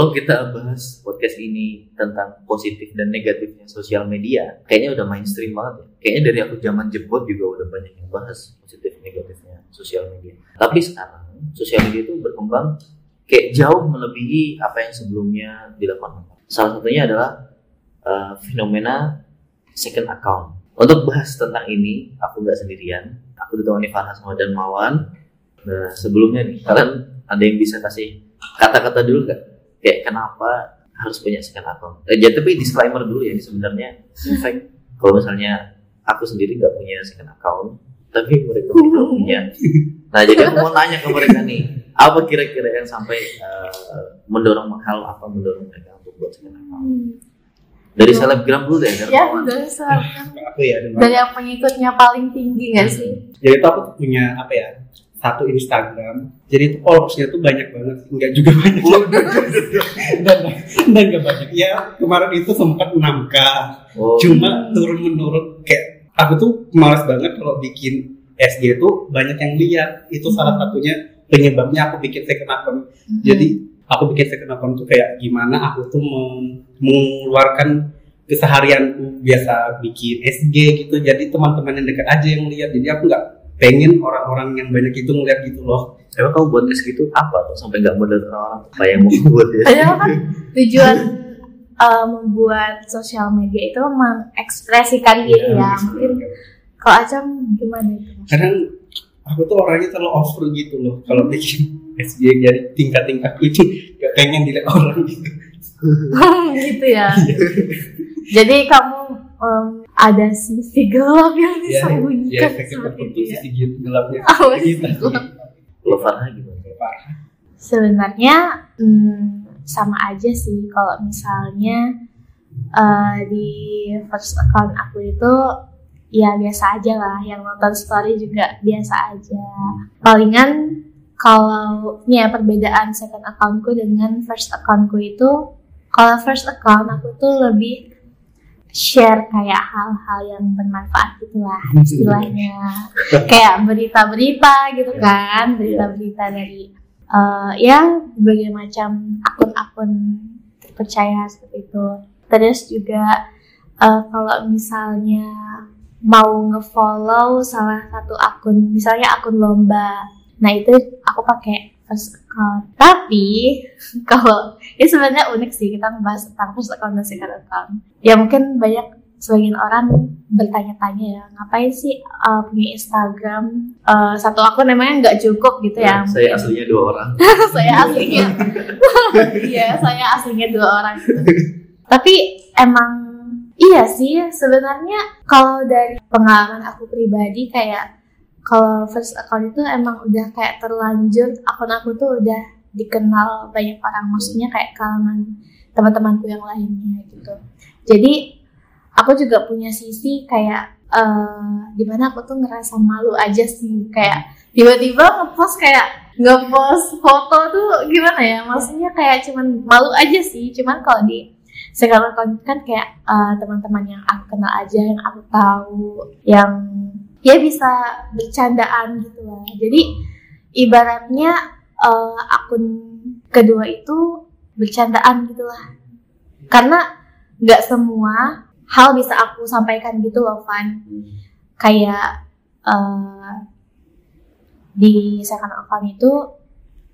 Kalau kita bahas podcast ini tentang positif dan negatifnya sosial media, kayaknya udah mainstream banget ya. Kayaknya dari aku zaman jebot juga udah banyak yang bahas positif negatifnya sosial media. Tapi sekarang sosial media itu berkembang kayak jauh melebihi apa yang sebelumnya dilakukan. Salah satunya adalah uh, fenomena second account. Untuk bahas tentang ini, aku nggak sendirian. Aku ditemani Farhan sama dan Mawan. Nah, sebelumnya nih, kalian ada yang bisa kasih kata-kata dulu nggak? Kayak kenapa harus punya second account. Eh, ya, tapi disclaimer dulu ya, ini sebenarnya in fact kalau misalnya aku sendiri nggak punya second account, tapi mereka punya. Nah jadi aku mau tanya ke mereka nih, apa kira-kira yang sampai uh, mendorong hal apa mendorong mereka untuk buat second account? Dari selebgram dulu deh, dari Ya, dari selebgram. aku ya Dari yang pengikutnya paling tinggi gak sih? jadi itu aku punya apa ya satu Instagram jadi itu followersnya tuh banyak banget enggak juga banyak. Dan dan enggak banyak. Ya kemarin itu sempat 6k Oh, cuma turun menurun kayak aku tuh malas banget kalau bikin SG tuh banyak yang lihat. Itu salah satunya penyebabnya aku bikin second account. Jadi aku bikin second account tuh kayak gimana aku tuh mengeluarkan keseharianku biasa bikin SG gitu. Jadi teman-teman yang dekat aja yang lihat. Jadi aku nggak pengen orang-orang yang banyak itu ngeliat gitu loh. Emang kamu buat SG itu apa tuh? Sampai nggak modal orang apa yang mau buat ya? Padahal kan tujuan uh, membuat sosial media itu mengekspresikan diri ya. Mungkin kalau Acam gimana itu? kadang aku tuh orangnya terlalu over gitu loh. Kalau bikin SG jadi tingkat-tingkatku itu gak pengen dilihat orang gitu. Gitu ya. Jadi kamu um, ada sisi gelap yang ya disembunyikan efek seperti tertentu itu ya. sisi gitu gelapnya Oh, kita Kalau Farhan gimana? Sebenarnya hmm, sama aja sih. Kalau misalnya eh, di first account aku itu ya biasa aja lah. Yang nonton story juga biasa aja. Palingan kalau ini ya perbedaan second accountku dengan first accountku itu kalau first account aku tuh lebih share kayak hal-hal yang bermanfaat gitu lah istilahnya. Kayak berita-berita gitu kan berita-berita dari eh, ya berbagai macam akun-akun terpercaya seperti itu. Terus juga eh, kalau misalnya mau ngefollow salah satu akun misalnya akun lomba nah itu aku pakai account tapi kalau ini sebenarnya unik sih kita ngebahas tentang first account dan second account ya mungkin banyak sebagian orang bertanya-tanya ya ngapain sih uh, punya Instagram uh, satu akun namanya nggak cukup gitu ya Saya aslinya dua orang. saya aslinya iya saya aslinya dua orang gitu. tapi emang iya sih sebenarnya kalau dari pengalaman aku pribadi kayak kalau first account itu emang udah kayak terlanjur akun aku tuh udah dikenal banyak orang maksudnya kayak kalangan teman-temanku yang lainnya gitu. Jadi aku juga punya sisi kayak eh di mana aku tuh ngerasa malu aja sih. Kayak tiba-tiba ngepost kayak ngepost foto tuh gimana ya? Maksudnya kayak cuman malu aja sih. Cuman kalau di sekarang kan kayak eh, teman-teman yang aku kenal aja yang aku tahu yang ya bisa bercandaan gitu lah. Jadi ibaratnya eh, akun kedua itu bercandaan gitu lah. Karena nggak semua hal bisa aku sampaikan gitu loh Van. Kayak eh, di second account itu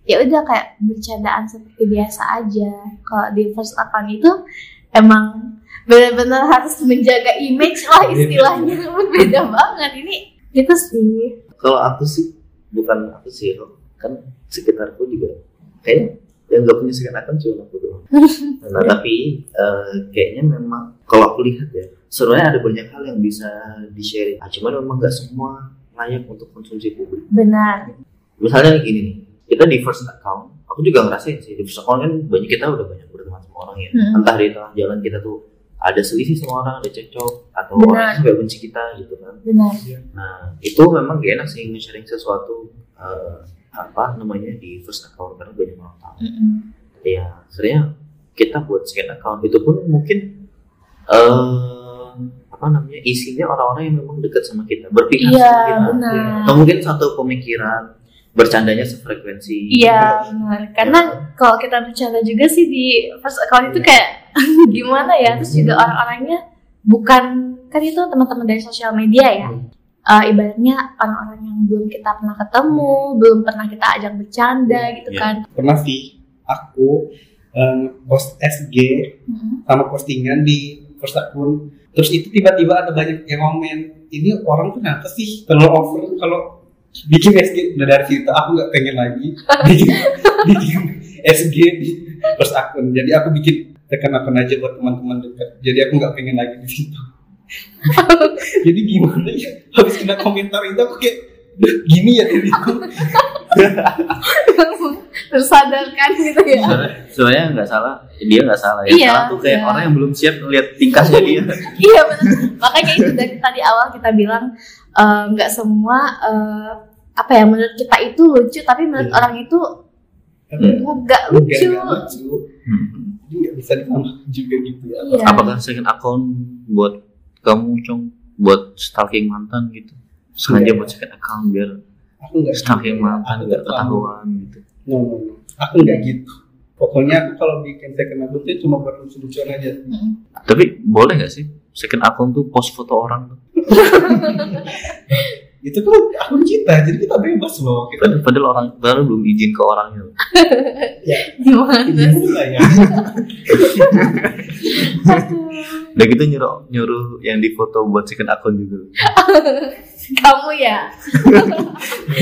ya udah kayak bercandaan seperti biasa aja. Kalau di first account itu emang benar-benar harus menjaga image lah istilahnya beda banget ini itu sih Kalau aku sih bukan aku sih kan sekitarku juga kayaknya yang nggak punya second account cuma aku doang. Nah tapi eh, kayaknya memang kalau aku lihat ya sebenarnya ada banyak hal yang bisa di share. Ah, cuman memang nggak semua layak untuk konsumsi publik. benar Misalnya gini nih, kita di first account, aku juga ngerasain sih di first account kan banyak kita udah banyak berteman sama orang ya. Hmm. Entah di tengah jalan kita tuh ada selisih sama orang, ada cekcok atau Benar. orang sampai benci kita gitu kan. benar Nah, itu memang gak enak sih nge-sharing sesuatu eh, apa namanya di first account karena banyak orang tahu. Mm-mm. Ya, sebenarnya kita buat second account itu pun mungkin eh apa namanya isinya orang-orang yang memang dekat sama kita, berpihak iya sama kita. benar Atau mungkin satu pemikiran, bercandanya sefrekuensi. Iya benar. Karena kalau kita bercanda juga sih di first account itu kayak gimana ya? Terus juga orang-orangnya bukan kan itu teman-teman dari sosial media ya. Eh, ibaratnya orang-orang yang belum kita pernah ketemu belum pernah kita ajak bercanda gitu Iya. kan. Pernah sih aku eh, post SG Mm-mm. sama postingan di first akun terus itu tiba-tiba ada banyak yang komen ini orang tuh kenapa sih kalau over? Kalau bikin SG udah dari situ aku nggak pengen lagi. Bikin, bikin SG di first akun. Jadi aku bikin tekan akun aja buat teman-teman dekat. Jadi aku nggak pengen lagi di situ. Jadi gimana ya? Habis kena komentar itu aku kayak "Duh, gini ya diriku tersadarkan gitu ya. Sebenarnya nggak salah, dia nggak salah ya. Iya, salah tuh kayak iya. orang yang belum siap ngeliat tingkahnya dia. iya benar makanya itu dari tadi awal kita bilang eh, nggak semua eh, apa ya menurut kita itu lucu tapi menurut Iya. orang itu Hmm. nggak Enggak, lucu enggak lucu Hmm. nggak bisa ditambah juga gitu ya Iya. Apakah second account buat kamu cong buat stalking mantan gitu? Sengaja Iya. buat second account biar aku nggak stalking gitu. mantan nggak ketahuan gitu. no, no, no. aku nggak gitu pokoknya aku kalau bikin second account itu cuma buat lucu-lucuan aja. Tapi boleh nggak sih second account tuh post foto orang tuh? Itu kan akun kita jadi kita bebas loh. Kita Padahal, padahal orang padahal belum izin ke orangnya. loh. gimana? Iya, ya. Udah gitu nyuruh nyuruh yang di foto buat second account juga. kamu ya?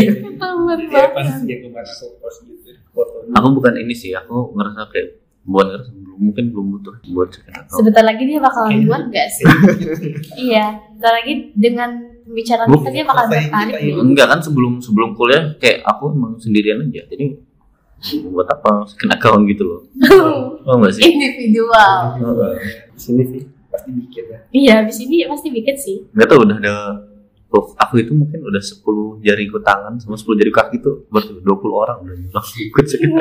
Ya ya aku post gitu Aku bukan ini sih, aku ngerasa kayak buat belum mungkin belum butuh buat account. sebentar lagi dia bakalan buat gak sih iya sebentar lagi dengan pembicaraan Bu- kita dia bakal tertarik. Enggak kan sebelum sebelum kuliah kayak aku emang sendirian aja. Jadi buat apa second account gitu loh. Oh enggak sih? individual di sini sih pasti bikin ya iya abis ini pasti bikin sih Enggak tahu udah ada oh, aku itu mungkin udah 10 jariku tangan sama 10 jari kaki tuh berarti 20 orang udah ikut second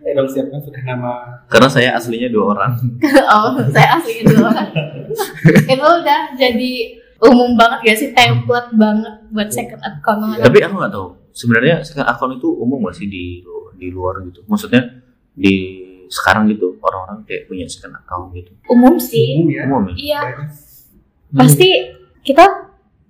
account. eh kalau siapkan sudah nama Karena saya aslinya dua orang. oh saya asli itu itu udah jadi umum banget gak sih template banget buat second account Tapi aku nggak tahu sebenarnya second account itu umum gak sih di di luar gitu. Maksudnya di sekarang gitu orang-orang kayak punya second account gitu. umum sih umum ya Umum ya? iya Hmm. pasti kita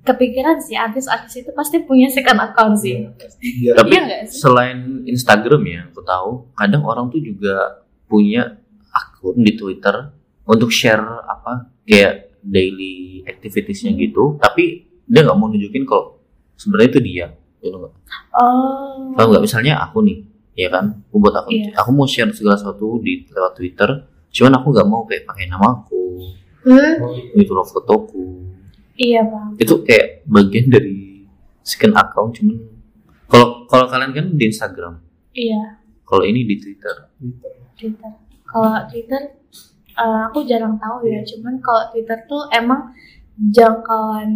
kepikiran sih artis-artis itu pasti punya second account sih. Biar Tapi iya. Nggak sih? selain Instagram ya, aku tahu kadang orang tuh juga punya akun di Twitter untuk share apa kayak daily activitiesnya gitu, tapi dia nggak mau nunjukin kalau sebenarnya itu dia, gitu nggak? oh. Tahu nggak? Misalnya aku nih, ya kan, aku buat akun, Iya. aku mau share segala sesuatu di lewat Twitter, cuman aku nggak mau kayak pakai namaku, hmm, Oh, gitu loh fotoku, iya bang itu kayak bagian dari second account, cuman kalau kalau kalian kan di Instagram, iya kalau ini di Twitter. Twitter. Kalau Twitter, eh, aku jarang tahu ya. Cuman kalau Twitter tuh emang jangkauan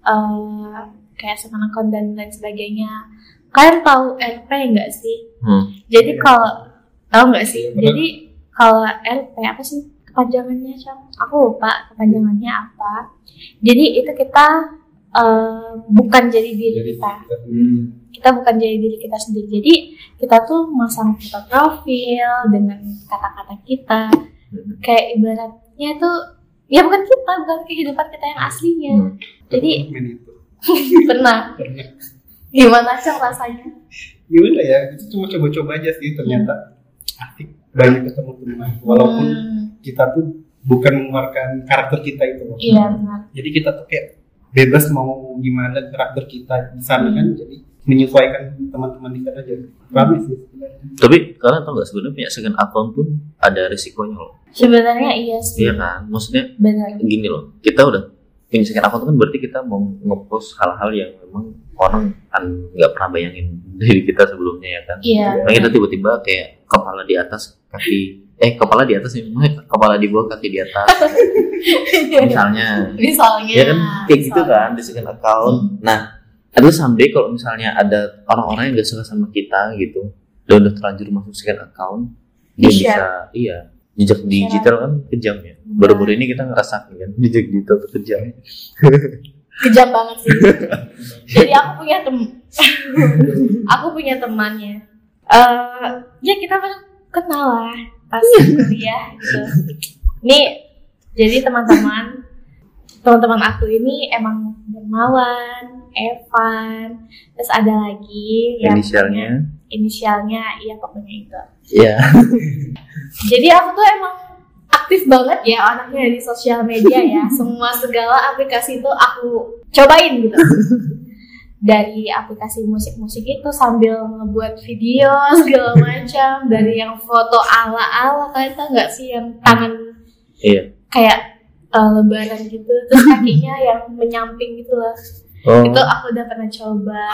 eh, kayak second account dan lain sebagainya. Kalian tahu RP nggak sih? Hmm. Jadi Iya. kalau tahu nggak sih? Iya. Jadi kalau RP apa sih kepanjangannya? Cang? Aku lupa kepanjangannya apa. Jadi itu kita eh, bukan jadi diri Jadi kita. hmm. kita bukan jadi diri kita sendiri. Jadi kita tuh masang foto profil dengan kata-kata kita. Hmm. kayak ibaratnya tuh ya bukan kita bukan kehidupan kita yang aslinya. Jadi Main itu. Pernah. Pernah. gimana cok rasanya? Gimana ya? Itu cuma coba-coba aja sih ternyata. Asik. Banyak ketemu teman. Walaupun Hmm, kita tuh bukan mengeluarkan karakter kita itu loh. iya benar jadi kita tuh kayak bebas mau gimana karakter kita di sana Hmm. kan jadi menyesuaikan teman-teman di sana jadi rame sih sebenarnya. Tapi kalian tau gak sebenarnya punya second account pun ada risikonya loh. sebenarnya iya sih Iya kan? Maksudnya benar gini loh, kita udah punya second account kan berarti kita mau ngepost hal-hal yang memang orang kan nggak pernah bayangin dari kita sebelumnya ya kan. iya Nah kita tiba-tiba kayak kepala di atas kaki eh kepala di atas kepala di bawah kaki di atas. Misalnya. Misalnya. Ya kan kayak gitu misalnya. kan di second account nah ada someday kalau misalnya ada orang-orang yang gak suka sama kita gitu dan udah terlanjur masuk second account dia bisa iya jejak digital kan kejam ya. Baru-baru ini kita ngerasain kan jejak digital tuh kejam. Kejam banget sih. Jadi aku punya tem aku punya temannya. Eh ya kita baru kenal lah pas kuliah gitu. Ini jadi teman-teman teman-teman aku ini emang Dermawan, Evan, terus ada lagi yang inisialnya? inisialnya iya pokoknya itu. Iya. Jadi aku tuh emang aktif banget ya anaknya di sosial media ya. Semua segala aplikasi itu aku cobain gitu dari aplikasi musik-musik itu sambil ngebuat video segala macam. Dari yang foto ala-ala kalian tau nggak sih yang tangan iya. kayak eh, lebaran gitu terus kakinya yang menyamping gitu loh. Oh. Itu aku udah pernah coba.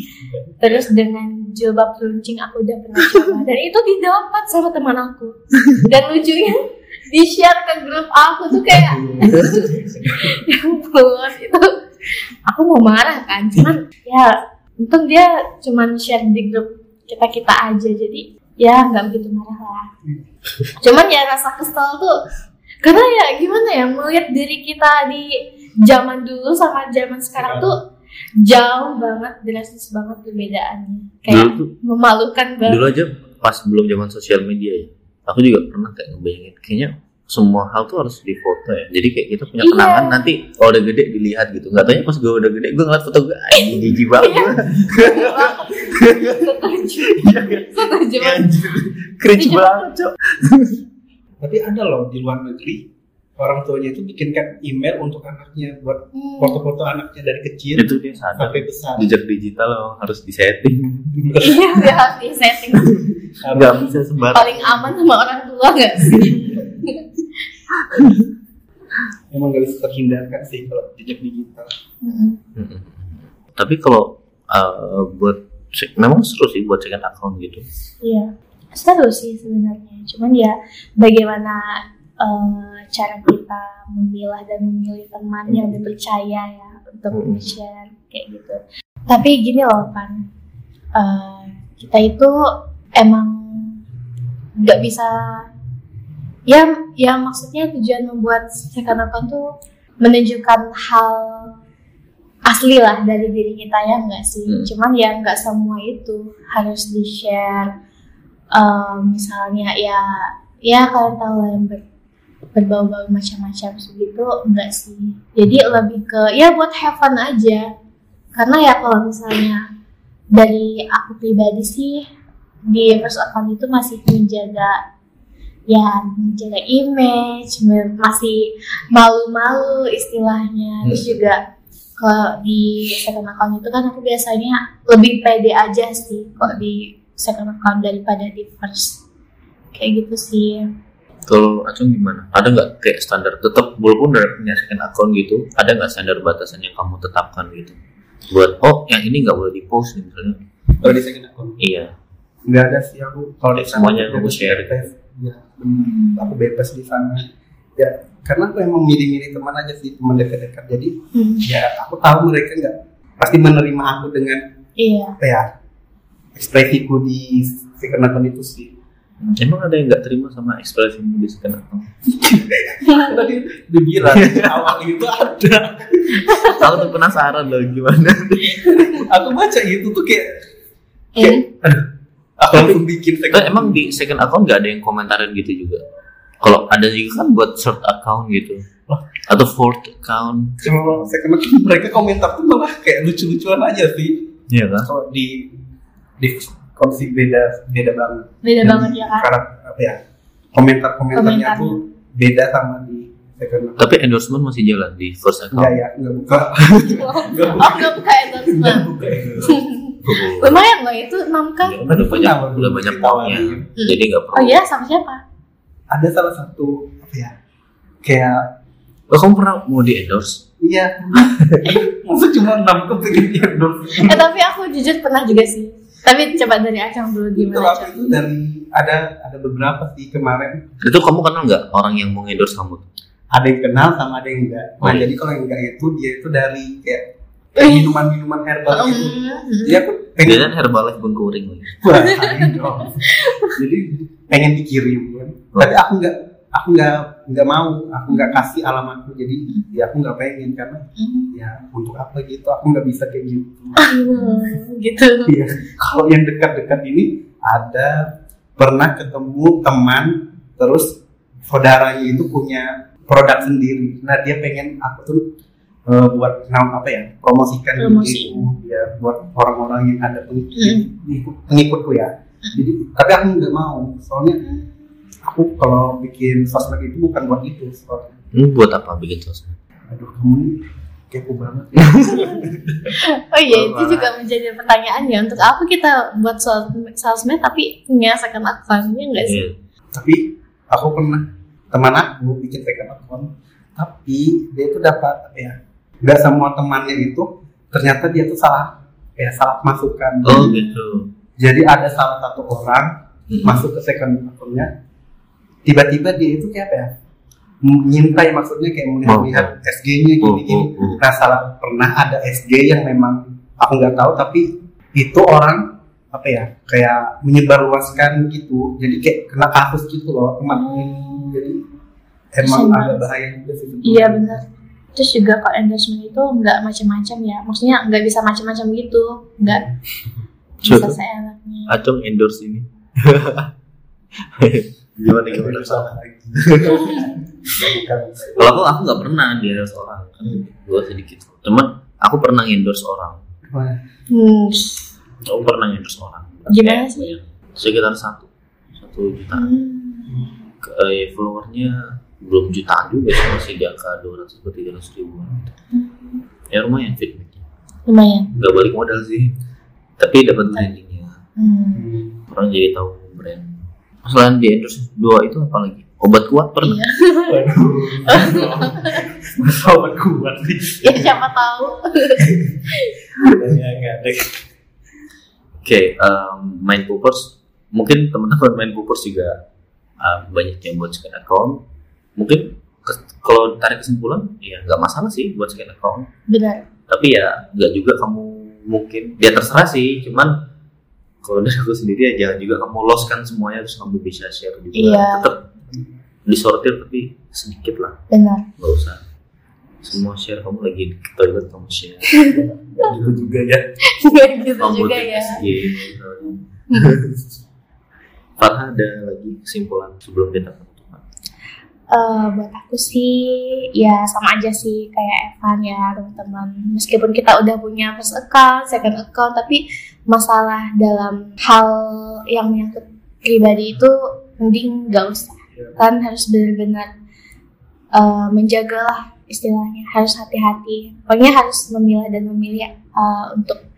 Terus dengan jilbab runcing aku udah pernah coba. Dan itu didapat sama teman aku. Dan lucunya di share ke grup aku tuh kayak ya ampun itu aku mau marah kan cuman ya untung dia cuman share di grup kita kita aja jadi ya nggak begitu marah lah. Cuman ya rasa kesel tuh karena ya gimana ya melihat diri kita di zaman dulu sama zaman sekarang tuh jauh banget drastis banget perbedaannya. Kayak dulu tuh memalukan banget. dulu aja pas belum zaman sosial media ya aku juga pernah kayak ngebayangin kayaknya semua hal tuh harus difoto ya. Jadi kayak kita punya Iya. kenangan nanti kalau udah gede dilihat gitu. Nggak taunya pas gue udah gede gue ngeliat foto gue anjing jijik banget. Iya. setuju setuju cringe Iya. banget cok. Tapi ada loh di luar negeri orang tuanya itu bikinkan email untuk anaknya buat Hmm. foto-foto anaknya dari kecil itu dia sadar. sampai besar. Jejak digital loh, harus disetting. Iya harus di setting nggak bisa sembarang paling aman sama orang tua gak sih emang gak bisa terhindarkan sih kalau jejak digital Mm-mm. Mm-mm. tapi kalau uh, buat memang seru sih buat second account gitu Iya, seru sih sebenarnya. Cuman ya bagaimana eh, cara kita memilah dan memilih teman yang dipercaya ya untuk Hmm. share kayak gitu. Tapi gini loh kan, eh, kita itu emang nggak bisa ya ya maksudnya tujuan membuat second account tuh menunjukkan hal asli lah dari diri kita ya enggak sih? Hmm. cuman ya enggak semua itu harus di share misalnya ya ya kalian tahu lah yang ber- berbau-bau macam-macam segitu enggak sih? Jadi lebih ke ya buat have fun aja. Karena ya kalau misalnya dari aku pribadi sih di first account itu masih menjaga ya menjaga image masih malu-malu istilahnya terus juga kalau di second account itu kan aku biasanya lebih pede aja sih kalau di second account daripada di first kayak gitu sih Kalau Acung gimana? Ada nggak kayak standar tetap walaupun udah punya second account gitu, ada nggak standar batasan yang kamu tetapkan gitu? Buat oh yang ini nggak boleh di post misalnya. kalau di second account Iya. nggak ada sih aku kalau di Semuanya aku share. Ya aku bebas di sana. Ya karena aku emang milih-milih teman aja sih teman dekat-dekat. Jadi Hmm, ya aku tahu mereka nggak pasti menerima aku dengan iya. apa ya ekspresiku di second account itu sih. Emang ada yang nggak terima sama ekspresimu di second account? tadi dibilang awal itu ada. Aku tuh penasaran loh gimana. aku baca itu tuh kayak Iya. Aku langsung bikin second Eh, emang di second account nggak ada yang komentarin gitu juga? Kalau ada juga kan buat third account gitu, atau fourth account, kalau second account mereka komentar tuh malah kayak lucu-lucuan aja sih. Iya kan? kalau di diskusi beda beda banget. Beda Jadi, banget ya kan karak- apa ya komentar komentarnya tuh beda sama di second account. Tapi endorsement masih jalan di first enggak account. ya enggak buka. Oh nggak buka endorsement. Buka lumayan loh itu 6 kan Ya, udah banyak udah banyak ditawarin? poinnya. Jadi nggak perlu. oh iya sama siapa ada salah satu apa ya kayak Oh, kamu pernah mau di endorse? iya maksud cuma enam tuh pengen di endorse eh tapi aku jujur pernah juga sih tapi coba dari Acang dulu itu gimana Acang itu dari ada ada beberapa sih kemarin Itu kamu kenal nggak orang yang mau endorse kamu? ada yang kenal sama ada yang enggak nah Oh, iya. jadi kalau yang enggak itu dia itu dari kayak. Minuman-minuman herbal gitu Hmm. dia aku Dia pengen kan Herbalife Bengkuring. Wah, dong. jadi pengen dikirim kan. tapi aku nggak aku nggak nggak mau aku nggak kasih alamatku jadi ya aku nggak pengen karena Hmm. ya untuk apa gitu aku nggak bisa kayak gitu Hmm, gitu Iya. kalau yang dekat-dekat ini ada pernah ketemu teman terus saudaranya itu punya produk sendiri nah dia pengen aku tuh eh, buat nam apa ya? Promosikan Promosi. gitu ya buat orang-orang yang ada pengikut Hmm. pengikut- pengikutku ya. Jadi tapi aku nggak mau. Soalnya aku kalau bikin sosmed itu bukan buat itu soalnya. Hmm, buat apa bikin sosmed? aduh kamu kepo banget Oh iya, itu juga menjadi pertanyaan ya. Untuk apa kita buat sos- sosmed tapi punya second account-nya enggak sih? Iya. tapi aku pernah teman aku bikin second account tapi dia itu dapat apa ya nggak semua temannya itu ternyata dia tuh salah ya salah masukkan Oh gitu. jadi ada salah satu orang Hmm. masuk ke second accountnya tiba-tiba dia itu kayak apa ya menyintai maksudnya kayak melihat-lihat SG-nya Oh, gini-gini oh, oh. nah salah pernah ada SG yang memang aku nggak tahu tapi itu orang apa ya kayak menyebarluaskan gitu jadi kayak kena kasus gitu loh teman Hmm. jadi emang Kasian agak bahaya juga sih. Iya benar. Terus juga kalau endorsement itu nggak macam-macam ya, maksudnya nggak bisa macam-macam gitu, nggak bisa seenaknya. Acung endorse ini. gimana gimana? Lagi Bukan. Kalau aku aku nggak pernah di endorse orang. Kan gue sedikit. Cuman aku pernah endorse orang. Wah, Hmm. Aku pernah endorse orang. Gimana Kayak sih? Sekitar satu satu juta. Hmm. Ke- eh, followernya belum jutaan juga sih masih di angka 200 atau 300 ribuan gitu. Ya lumayan feedbacknya. Lumayan. Nggak balik modal sih. Tapi dapat brandingnya. Hmm. Orang jadi tahu brand. Selain di endorse dua itu apa lagi? Obat kuat pernah. Iya. Waduh. Sobat kuat nih. Ya siapa tahu. Oke, em, main poopers. Mungkin teman-teman main poopers juga em, banyak yang buat second account. Mungkin ke- kalau tarik kesimpulan, ya nggak masalah sih buat second account. Benar. Tapi ya nggak juga kamu mungkin, ya terserah sih. Cuman kalau dari aku sendiri ya jangan juga kamu lost kan semuanya terus kamu bisa share juga. Iya. Tetap disortir tapi sedikit lah, Benar. nggak usah. Semua share kamu lagi ke toilet kamu share. Gitu juga ya. Gitu kamu juga di ya. SG, gitu. Farha ada lagi kesimpulan sebelum kita Eh, buat aku sih ya sama aja sih kayak Evan ya teman-teman meskipun kita udah punya first account, second account tapi masalah dalam hal yang menyangkut pribadi itu mending gak usah. Kan harus benar-benar eh, menjagalah istilahnya. Harus hati-hati. Pokoknya harus memilah dan memilih eh, untuk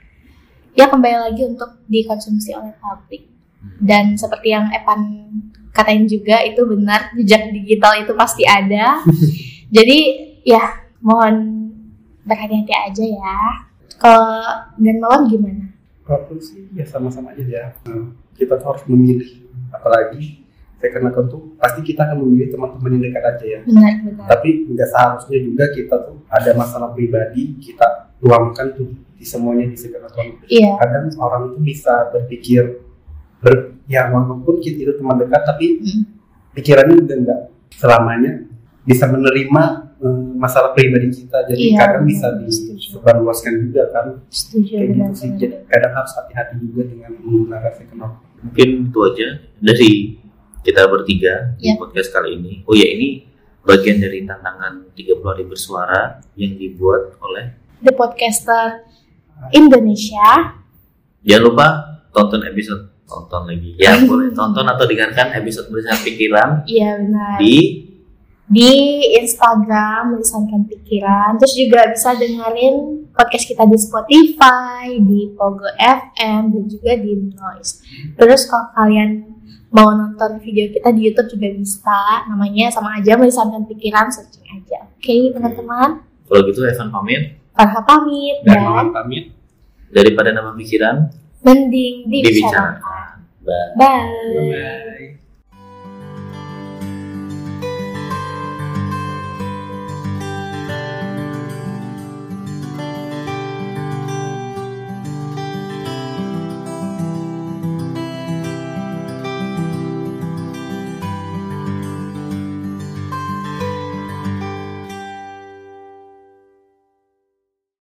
ya kembali lagi untuk dikonsumsi oleh publik. Dan seperti yang Evan katain juga itu benar jejak digital itu pasti ada jadi ya mohon berhati-hati aja ya kalau dan Mawar gimana Kalau sih ya sama-sama aja ya. Nah, kita tuh harus memilih. Apalagi second account tuh pasti kita akan memilih teman-teman yang dekat aja ya. benar benar Tapi nggak seharusnya juga kita tuh ada masalah pribadi kita tuangkan tuh di semuanya di second account. iya Kadang orang tuh bisa berpikir ber, ya walaupun kita itu teman dekat tapi Hmm. pikirannya juga nggak selamanya bisa menerima eh, masalah pribadi kita. Jadi Iya, kadang bisa disebarluaskan juga kan setuju kayak gitu sih. Jadi kadang harus hati-hati juga dengan menggunakan second account. Mungkin itu aja dari kita bertiga di Ya. podcast kali ini. Oh ya ini bagian dari tantangan 30 hari bersuara yang dibuat oleh The Podcaster Indonesia jangan lupa tonton episode tonton lagi ya boleh tonton atau dengarkan episode Melisankan Pikiran Iya benar. di Di Instagram Melisankan Pikiran. Terus juga bisa dengerin podcast kita di Spotify, di Pogo FM, dan juga di Noise. Terus kalau kalian mau nonton video kita di YouTube juga bisa. Namanya sama aja Melisankan Pikiran, searching aja. Oke teman-teman. kalau gitu Evan pamit Farha pamit Dan dan Maman pamit. daripada nama pikiran mending dibicarakan. Bye. Bye. Bye.